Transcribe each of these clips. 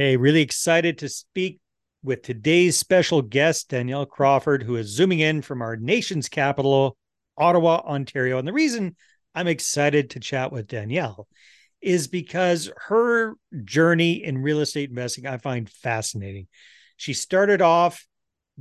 Hey, really excited to speak with today's special guest, Danielle Crawford, who is zooming in from our nation's capital, Ottawa, Ontario. And the reason I'm excited to chat with Danielle is because her journey in real estate investing I find fascinating. She started off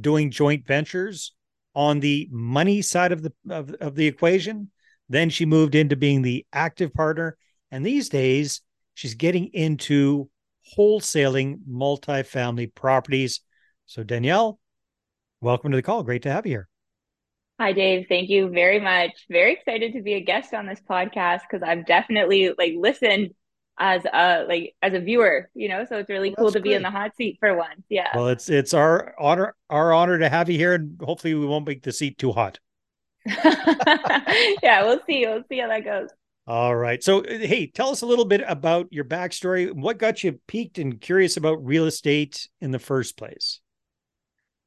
doing joint ventures on the money side of the of, of the equation. Then she moved into being the active partner. And these days, she's getting into wholesaling multifamily properties. So, Danielle, welcome to the call. Great to have you here. Hi, Dave. Thank you very much. Very excited to be a guest on this podcast because I've definitely like listened as a like as a viewer, you know. So it's really well, cool to great. be in the hot seat for once. Yeah. Well, it's it's our honor our honor to have you here, and hopefully we won't make the seat too hot. yeah, we'll see. We'll see how that goes. All right. So, hey, tell us a little bit about your backstory. What got you peaked and curious about real estate in the first place?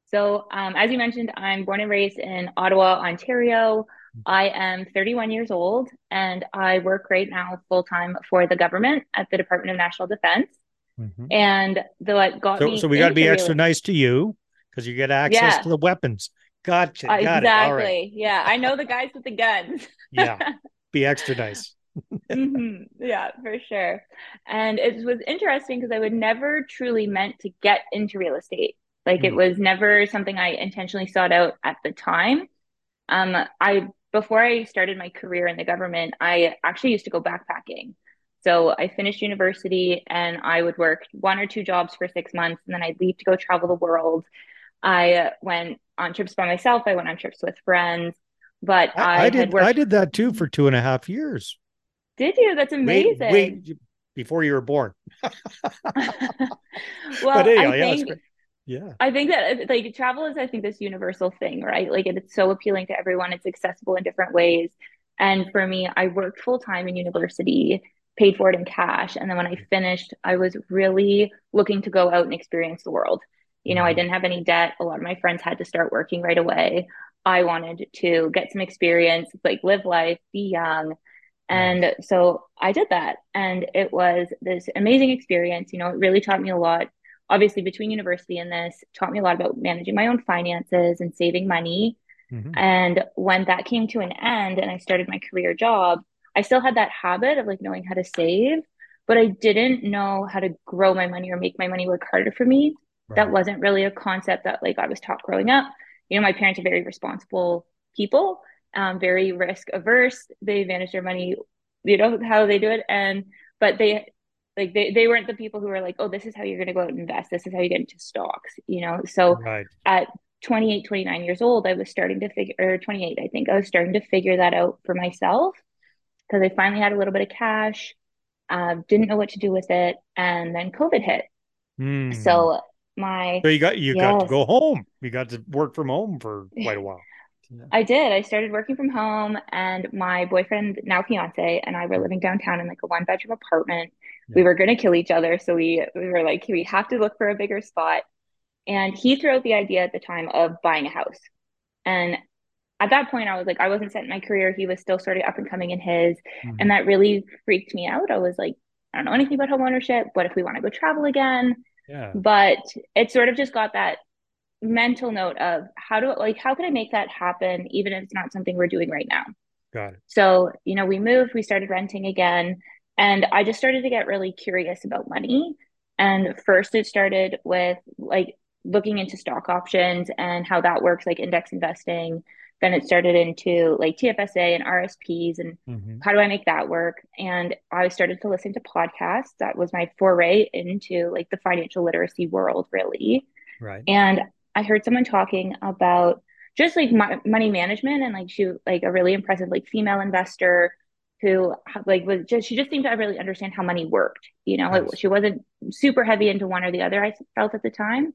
So, um, as you mentioned, I'm born and raised in Ottawa, Ontario. I am 31 years old and I work right now full time for the government at the Department of National Defense. Mm-hmm. And the what got so, me. So we got to be extra nice to you because you get access yeah. to the weapons. Gotcha. Got exactly. Right. Yeah, I know the guys with the guns. yeah, be extra nice. mm-hmm. Yeah, for sure. And it was interesting because I would never truly meant to get into real estate. Like mm. it was never something I intentionally sought out at the time. Um, I before I started my career in the government, I actually used to go backpacking. So I finished university and I would work one or two jobs for six months and then I'd leave to go travel the world. I went on trips by myself. I went on trips with friends, but I, I did. Worked... I did that too for two and a half years. Did you? That's amazing. Wait, wait before you were born. well, but I think, yeah i think that like travel is i think this universal thing right like it's so appealing to everyone it's accessible in different ways and for me i worked full time in university paid for it in cash and then when i finished i was really looking to go out and experience the world you know i mm-hmm. didn't have any debt a lot of my friends had to start working right away i wanted to get some experience like live life be young. And so i did that. And it was this amazing experience. You know it really taught me a lot obviously between university and this taught me a lot about managing my own finances and saving money. Mm-hmm. and when that came to an end and i started my career job i still had that habit of like knowing how to save but i didn't know how to grow my money or make my money work harder for me. Right. that wasn't really a concept that like i was taught growing up you know my parents are very responsible people um, very risk averse. They manage their money you know how they do it. And but they like they, they weren't the people who were like oh this is how you're going to go out and invest. This is how you get into stocks you know? So right. at 28 29 years old i was starting to figure or 28 i think i was starting to figure that out for myself because i finally had a little bit of cash uh, didn't know what to do with it and then covid hit. Mm. so my so you got you yes. got to go home you got to work from home for quite a while yeah. I did. I started working from home, and my boyfriend, now fiance, and I were living downtown in like a one bedroom apartment we were going to kill each other. So we, we were like, we have to look for a bigger spot. And he threw out the idea at the time of buying a house. And at that point, I was like, I wasn't set in my career. He was still sort of up and coming in his. Mm-hmm. And that really freaked me out. I was like, I don't know anything about home ownership. What if we want to go travel again? Yeah. But it sort of just got that mental note of how do like how can I make that happen even if it's not something we're doing right now. Got it. So, you know, we moved, we started renting again. And I just started to get really curious about money. And first, it started with like looking into stock options and how that works, like index investing. Then it started into like TFSA and RSPs and mm-hmm. how do I make that work? And I started to listen to podcasts. That was my foray into like the financial literacy world, really. Right. And I heard someone talking about just like money management and like she like a really impressive like female investor who like was just she just seemed to really understand how money worked you know nice. it, she wasn't super heavy into one or the other i felt at the time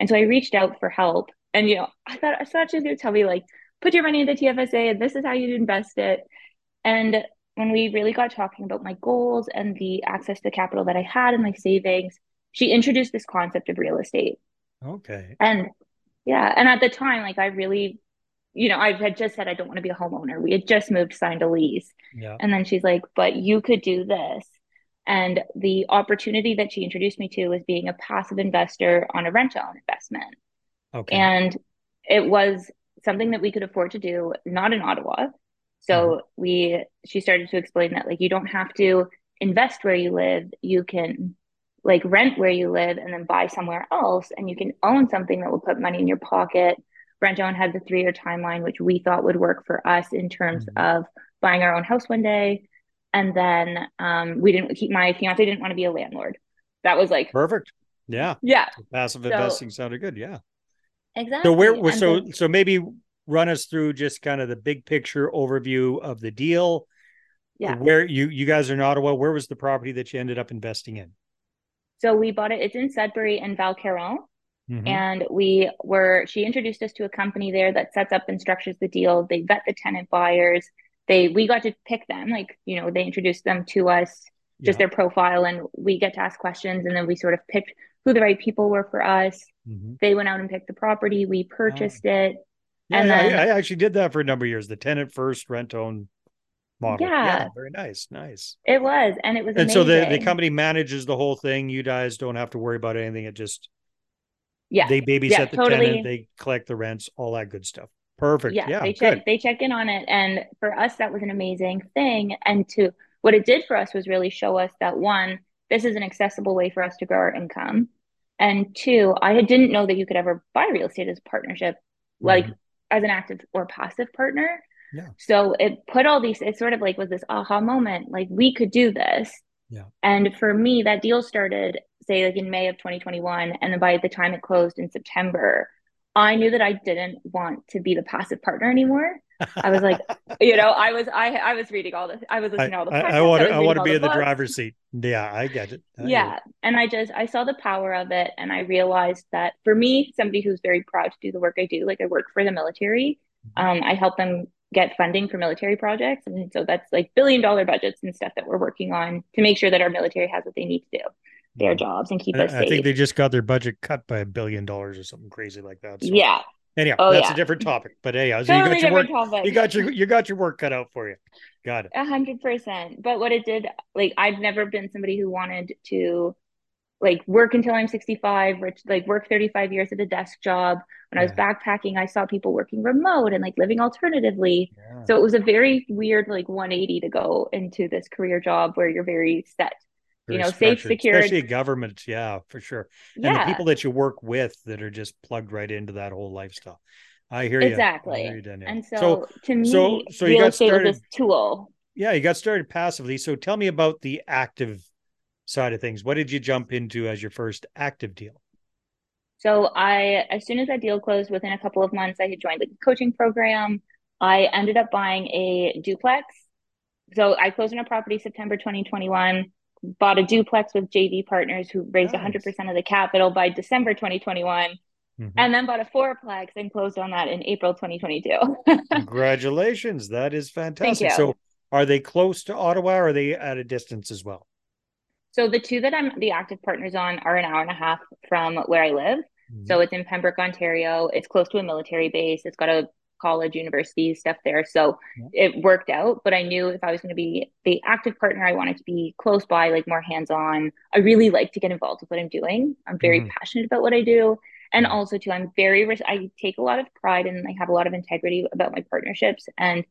and so i reached out for help and you know i thought i thought she was going to tell me like put your money into tfsa and this is how you invest it and when we really got talking about my goals and the access to capital that i had and my savings she introduced this concept of real estate okay and yeah and at the time like i really you know, I had just said I don't want to be a homeowner. We had just moved, signed a lease. Yeah. And then she's like, but you could do this. And the opportunity that she introduced me to was being a passive investor on a rent own investment. Okay. And it was something that we could afford to do, not in Ottawa. So mm-hmm. we she started to explain that like you don't have to invest where you live. You can like rent where you live and then buy somewhere else and you can own something that will put money in your pocket. Rent own had the three year timeline, which we thought would work for us in terms mm-hmm. of buying our own house one day. And then um, we didn't keep my fiance didn't want to be a landlord. That was like perfect. Yeah. Yeah. Passive so, investing sounded good. Yeah. Exactly. So where so then, so maybe run us through just kind of the big picture overview of the deal. Yeah. Where you you guys are in Ottawa, where was the property that you ended up investing in? So we bought it. It's in Sudbury and Val Caron. Mm-hmm. And we were, she introduced us to a company there that sets up and structures the deal. They vet the tenant buyers. They, we got to pick them, like, you know, they introduced them to us, just yeah. their profile, and we get to ask questions. And then we sort of picked who the right people were for us. Mm-hmm. They went out and picked the property. We purchased it. Yeah, and then, I, I, actually did that for a number of years. The tenant first, rent own model. Yeah. yeah. very nice, nice. It was, and it was. And amazing. so the the company manages the whole thing. You guys don't have to worry about anything. It just yeah, they babysit yeah, the totally. tenant, they collect the rents, all that good stuff. Perfect. Yeah, yeah they check they check in on it, and for us that was an amazing thing. And to what it did for us was really show us that one, this is an accessible way for us to grow our income, and two, I didn't know that you could ever buy real estate as a partnership, like mm-hmm. as an active or passive partner. Yeah. So it put all these, it sort of like was this aha moment, like we could do this. Yeah. And for me, that deal started, say, like in May of 2021. And then by the time it closed in September, I knew that I didn't want to be the passive partner anymore. I was like, you know, I was I I was reading all this. I was listening to all the. I, I want to I, I want to be in the driver's seat. Yeah, I get it. I yeah, and I just I saw the power of it, and I realized that for me, somebody who's very proud to do the work I do, like I work for the military. Mm-hmm. Um, I help them get funding for military projects. And so that's like billion dollar budgets and stuff that we're working on to make sure that our military has what they need to do their jobs and keep I, us safe. I think they just got their budget cut by a billion dollars or something crazy like that. So. Yeah. Anyhow, oh, that's yeah. a different topic. But anyhow, so totally you got your work. Topic. You got your you got your work cut out for you. Got it. A hundred percent. But what it did, like I've never been somebody who wanted to like work until I'm 65, rich, like work 35 years at a desk job. When yeah. I was backpacking, I saw people working remote and like living alternatively. Yeah. So it was a very weird like 180 to go into this career job where you're very set. Very you know, safe, secure, especially government. Yeah, for sure. And yeah. the people that you work with that are just plugged right into that whole lifestyle. I hear you. Exactly. And so, so, to me, so, so you got started, tool. Yeah, you got started passively. So tell me about the active side of things. What did you jump into as your first active deal? So I, as soon as that deal closed, within a couple of months, I had joined the coaching program. I ended up buying a duplex. So I closed on a property September 2021, bought a duplex with JV partners who raised nice. 100% of the capital by December 2021. Mm-hmm. And then bought a fourplex and closed on that in April 2022. Congratulations. That is fantastic. So are they close to Ottawa or are they at a distance as well? So the two that I'm the active partners on are an hour and a half from where I live. Mm-hmm. So it's in Pembroke, Ontario. It's close to a military base. It's got a college, university stuff there. So yeah. it worked out. But I knew if I was going to be the active partner, I wanted to be close by, like more hands on. I really like to get involved with what I'm doing. I'm very mm-hmm. passionate about what I do. And also, too, I'm very, I take a lot of pride and I have a lot of integrity about my partnerships. And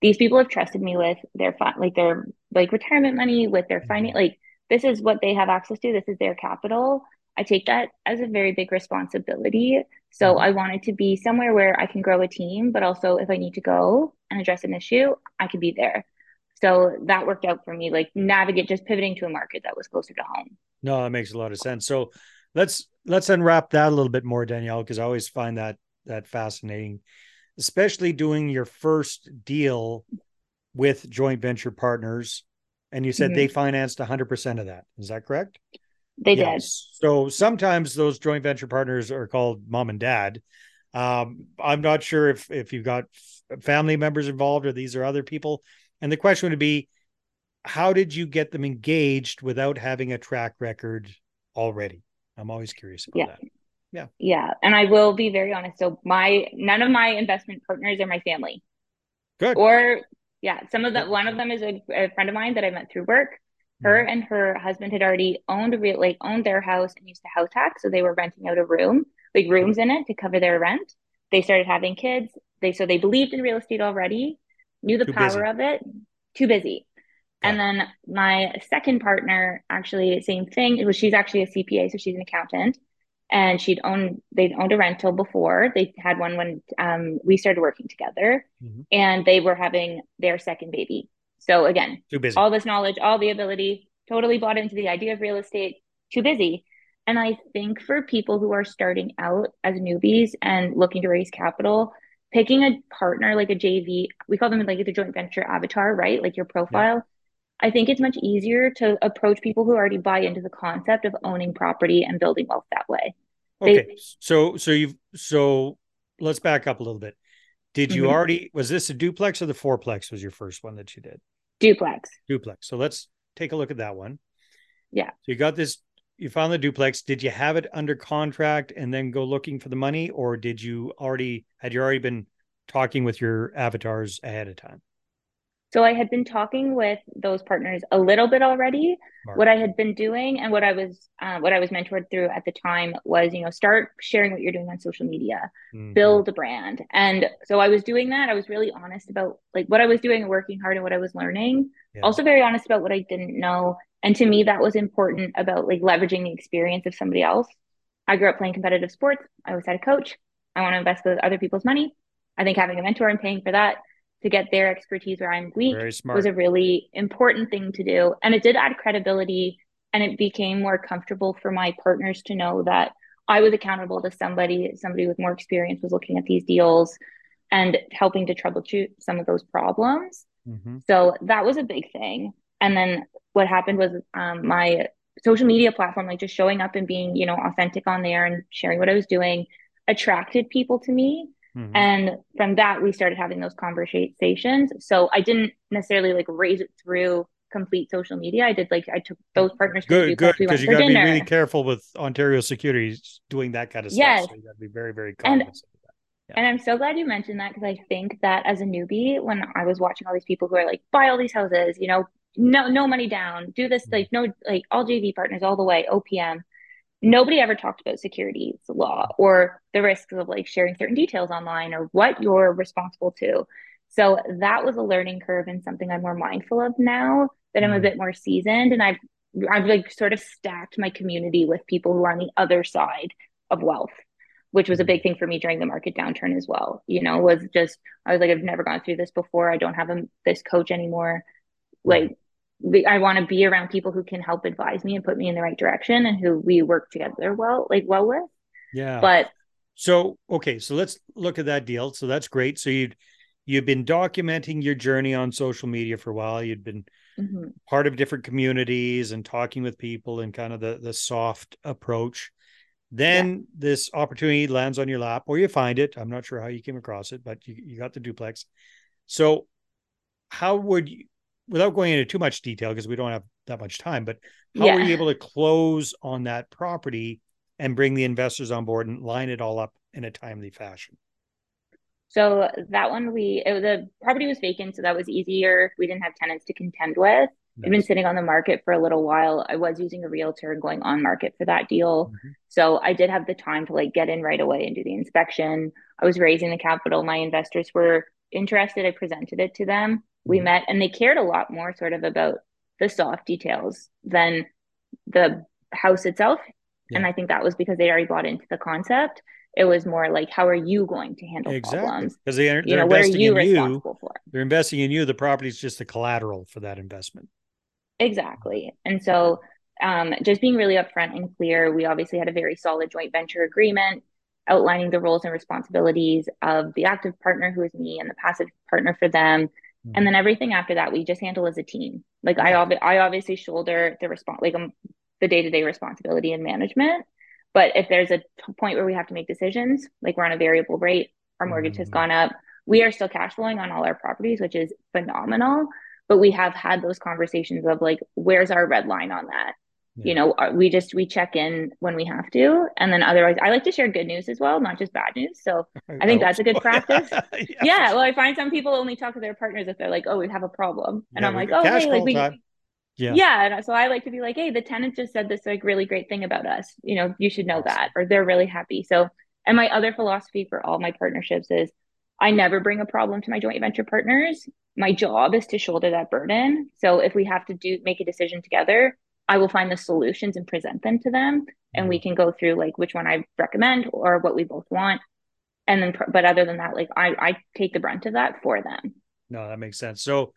these people have trusted me with their, like their, like retirement money, with their mm-hmm. finance, like this is what they have access to this is their capital i take that as a very big responsibility so mm-hmm. i wanted to be somewhere where i can grow a team but also if i need to go and address an issue i could be there so that worked out for me like navigate just pivoting to a market that was closer to home no that makes a lot of sense so let's let's unwrap that a little bit more danielle because i always find that that fascinating especially doing your first deal with joint venture partners and you said mm-hmm. they financed 100% of that. Is that correct? They yes. did. So sometimes those joint venture partners are called mom and dad. Um, I'm not sure if if you've got family members involved or these are other people. And the question would be, how did you get them engaged without having a track record already? I'm always curious about yeah. that. Yeah. Yeah. And I will be very honest. So my none of my investment partners are my family. Good. Or yeah, some of them. One of them is a, a, friend of mine that I met through work. Her and her husband had already owned a real like owned their house and used to house hack, so they were renting out a room, like rooms in it to cover their rent. They started having kids. They so they believed in real estate already, knew the too power busy. of it. Too busy. And then my second partner, actually, same thing. It was she's actually a CPA, so she's an accountant, and she'd owned they'd owned a rental before. They had one when um, we started working together, mm-hmm. and they were having their second baby. So again, too busy. All this knowledge, all the ability, totally bought into the idea of real estate. Too busy. And I think for people who are starting out as newbies and looking to raise capital, picking a partner like a JV, we call them like the joint venture avatar, right? Like your profile. Yeah I think it's much easier to approach people who already buy into the concept of owning property and building wealth that way. Okay. They, so so you've so let's back up a little bit. Did you mm-hmm. already was this a duplex or the fourplex was your first one that you did? Duplex. Duplex. So let's take a look at that one. Yeah. So you got this you found the duplex. Did you have it under contract and then go looking for the money or did you already had you already been talking with your avatars ahead of time? So I had been talking with those partners a little bit already. Mark. What I had been doing and what I was uh, what I was mentored through at the time was, you know, start sharing what you're doing on social media, mm-hmm. build a brand. And so I was doing that. I was really honest about like what I was doing and working hard and what I was learning. Yeah. Also very honest about what I didn't know. And to me, that was important about like leveraging the experience of somebody else. I grew up playing competitive sports. I always had a coach. I want to invest with other people's money. I think having a mentor and paying for that to get their expertise where I'm weak was a really important thing to do. And it did add credibility and it became more comfortable for my partners to know that I was accountable to somebody, somebody with more experience was looking at these deals and helping to troubleshoot some of those problems. Mm-hmm. So that was a big thing. And then what happened was um, my social media platform, like just showing up and being, you know, authentic on there and sharing what I was doing, attracted people to me Mm-hmm. And from that, we started having those conversations. So I didn't necessarily like raise it through complete social media. I did like I took those partners. Good, good, because you got to be really careful with Ontario Securities doing that kind of stuff. Yes. So you got to be very, very cognizant. And, yeah. and I'm so glad you mentioned that because I think that as a newbie, when I was watching all these people who are like, buy all these houses, you know, no, no money down, do this, mm-hmm. like no, like all JV partners all the way, OPM nobody ever talked about securities law or the risks of like sharing certain details online or what you're responsible to. So that was a learning curve and something I'm more mindful of now that I'm a mm-hmm. bit more seasoned and I've I've like sort of stacked my community with people who are on the other side of wealth, which was a big mm-hmm. thing for me during the market downturn as well. You know, was just I was like I've never gone through this before. I don't have a, this coach anymore. Like I want to be around people who can help advise me and put me in the right direction and who we work together well, like well with. Yeah. But so okay, so let's look at that deal. So that's great. So you'd you've been documenting your journey on social media for a while. You'd been mm-hmm. part of different communities and talking with people and kind of the the soft approach. Then yeah. this opportunity lands on your lap or you find it. I'm not sure how you came across it, but you, you got the duplex. So how would you without going into too much detail because we don't have that much time, but how yeah. were you able to close on that property and bring the investors on board and line it all up in a timely fashion? So that one, we it, the property was vacant, so that was easier. We didn't have tenants to contend with. Nice. I've been sitting on the market for a little while. I was using a realtor and going on market for that deal. Mm-hmm. So I did have the time to like get in right away and do the inspection. I was raising the capital. My investors were interested. I presented it to them we mm-hmm. met and they cared a lot more sort of about the soft details than the house itself. Yeah. And I think that was because they already bought into the concept. It was more like, how are you going to handle exactly. problems? Because they are, you know, are you responsible you, for? They're investing in you. The property is just the collateral for that investment. Exactly. And so um, just being really upfront and clear, we obviously had a very solid joint venture agreement outlining the roles and responsibilities of the active partner, who is me, and the passive partner for them, and mm-hmm. then everything after that we just handle as a team. Like i ob- i obviously shoulder the response like um, the day-to-day responsibility and management. But if there's a point where we have to make decisions like we're on a variable rate our mortgage mm-hmm. has gone up we are still cash flowing on all our properties which is phenomenal. But we have had those conversations of like where's our red line on that yeah. you know uh, we just we check in when we have to and then otherwise i like to share good news as well not just bad news so i think that's a good practice yeah. yeah. well i find some people only talk to their partners if they're like oh we have a problem and yeah, i'm like oh hey like we Yeah. Yeah. So I like to be like, hey, the tenant just said this like really great thing about us. You know, you should know that, or they're really happy. So, and my other philosophy for all my partnerships is I never bring a problem to my joint venture partners. My job is to shoulder that burden. So if we have to do make a decision together, I will find the solutions and present them to them, and we mm. can go through like which one I recommend or what we both want. And then, but other than that, like I I take the brunt of that for them. No, that makes sense. So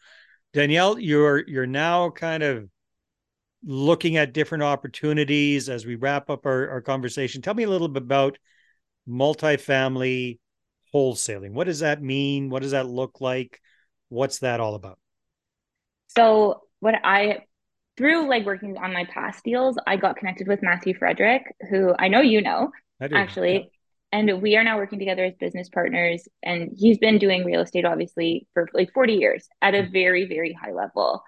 Danielle, you're you're now kind of looking at different opportunities as we wrap up our, our conversation. Tell me a little bit about multifamily wholesaling. What does that mean? What does that look like? What's that all about? So what I through like working on my past deals, I got connected with Matthew Frederick, who I know you know actually. Yeah. And we are now working together as business partners. And he's been doing real estate, obviously, for like 40 years at a mm. very, very high level.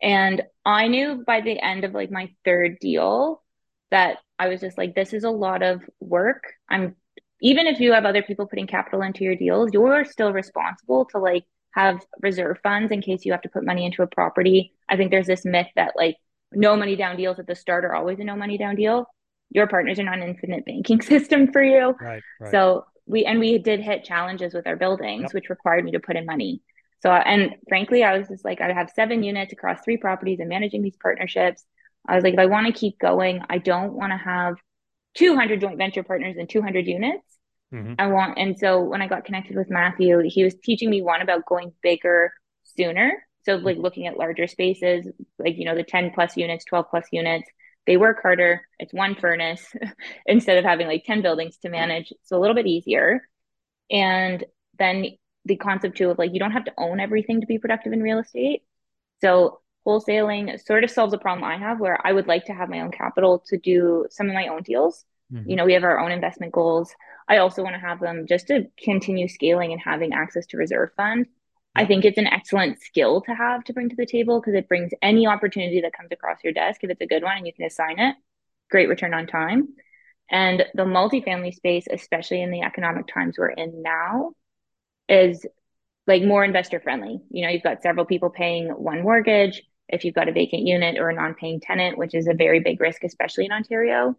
And I knew by the end of like my third deal that I was just like, this is a lot of work. I'm even if you have other people putting capital into your deals, you're still responsible to like have reserve funds in case you have to put money into a property. I think there's this myth that like no money down deals at the start are always a no money down deal your partners are not an infinite banking system for you. Right, right. So we and we did hit challenges with our buildings, yep. which required me to put in money. So and frankly, I was just like, I have seven units across three properties and managing these partnerships. I was like, if I want to keep going, I don't want to have 200 joint venture partners and 200 units. Mm-hmm. I want, and so when I got connected with Matthew, he was teaching me one about going bigger sooner. So like mm-hmm. looking at larger spaces, like you know the 10 plus units, 12 plus units, they work harder. It's one furnace instead of having like 10 buildings to manage. It's a little bit easier. And then the concept too of like you don't have to own everything to be productive in real estate. So wholesaling sort of solves a problem I have where I would like to have my own capital to do some of my own deals. Mm-hmm. You know, we have our own investment goals. I also want to have them just to continue scaling and having access to reserve fund I think it's an excellent skill to have to bring to the table because it brings any opportunity that comes across your desk. If it's a good one and you can assign it, great return on time. And the multifamily space, especially in the economic times we're in now, is like more investor friendly. You know, you've got several people paying one mortgage. If you've got a vacant unit or a non paying tenant, which is a very big risk, especially in Ontario,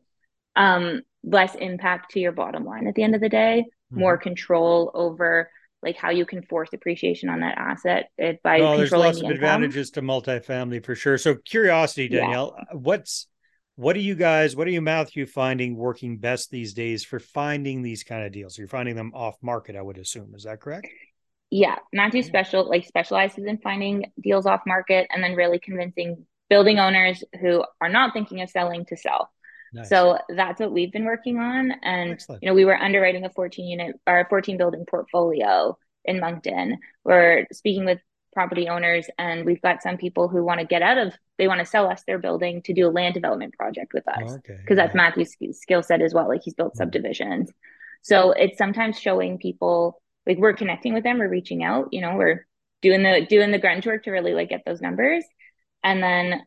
um, less impact to your bottom line at the end of the day, mm-hmm. more control over like how you can force appreciation on that asset eh, by well, there's lots the of advantages to multifamily for sure. So curiosity, Danielle, yeah. Uh, what's what are you guys, what are you, Matthew, finding working best these days for finding these kind of deals? You're finding them off market, I would assume. Is that correct? Yeah. Matthew special like specializes in finding deals off market and then really convincing building owners who are not thinking of selling to sell. Nice. So that's what we've been working on. And, Excellent. you know, we were underwriting a 14 unit or a 14 building portfolio in Moncton. We're speaking with property owners and we've got some people who want to get out of they want to sell us their building to do a land development project with us because okay. that's matthew's skill set as well like he's built mm-hmm. subdivisions so it's sometimes showing people like we're connecting with them we're reaching out you know we're doing the doing the grunt work to really like get those numbers and then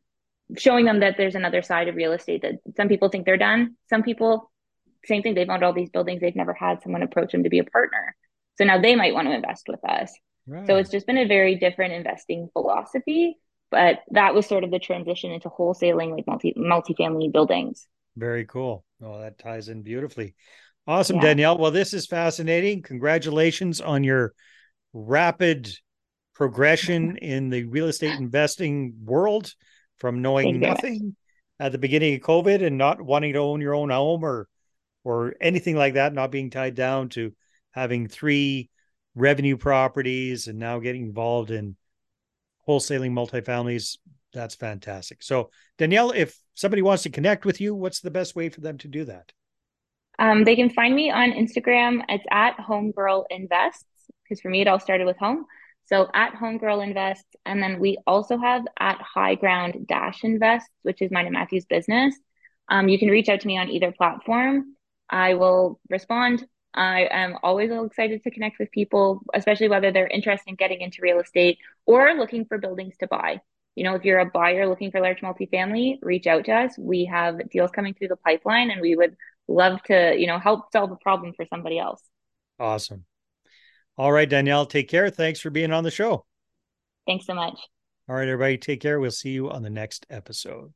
showing them that there's another side of real estate that some people think they're done. Some people, same thing, they've owned all these buildings, they've never had someone approach them to be a partner. So now they might want to invest with us. Right. So it's just been a very different investing philosophy. But that was sort of the transition into wholesaling like multi multifamily buildings. Very cool. Oh, that ties in beautifully. Awesome, yeah. Danielle. Well, this is fascinating. Congratulations on your rapid progression in the real estate investing world from knowing nothing at the beginning of COVID and not wanting to own your own home or or anything like that, not being tied down to having three revenue properties and now getting involved in wholesaling multifamilies. That's fantastic. So, Danielle, if somebody wants to connect with you, what's the best way for them to do that? Um, they can find me on Instagram. It's at Homegirl Invests because for me, it all started with home. So at Homegirl Invest, and then we also have at High Ground Dash Invest, which is mine and Matthew's business. Um, you can reach out to me on either platform. I will respond. I am always excited to connect with people, especially whether they're interested in getting into real estate or looking for buildings to buy. You know, if you're a buyer looking for large multifamily, reach out to us. We have deals coming through the pipeline and we would love to, you know, help solve a problem for somebody else. Awesome. All right, Danielle, take care. Thanks for being on the show. Thanks so much. All right, everybody, take care. We'll see you on the next episode.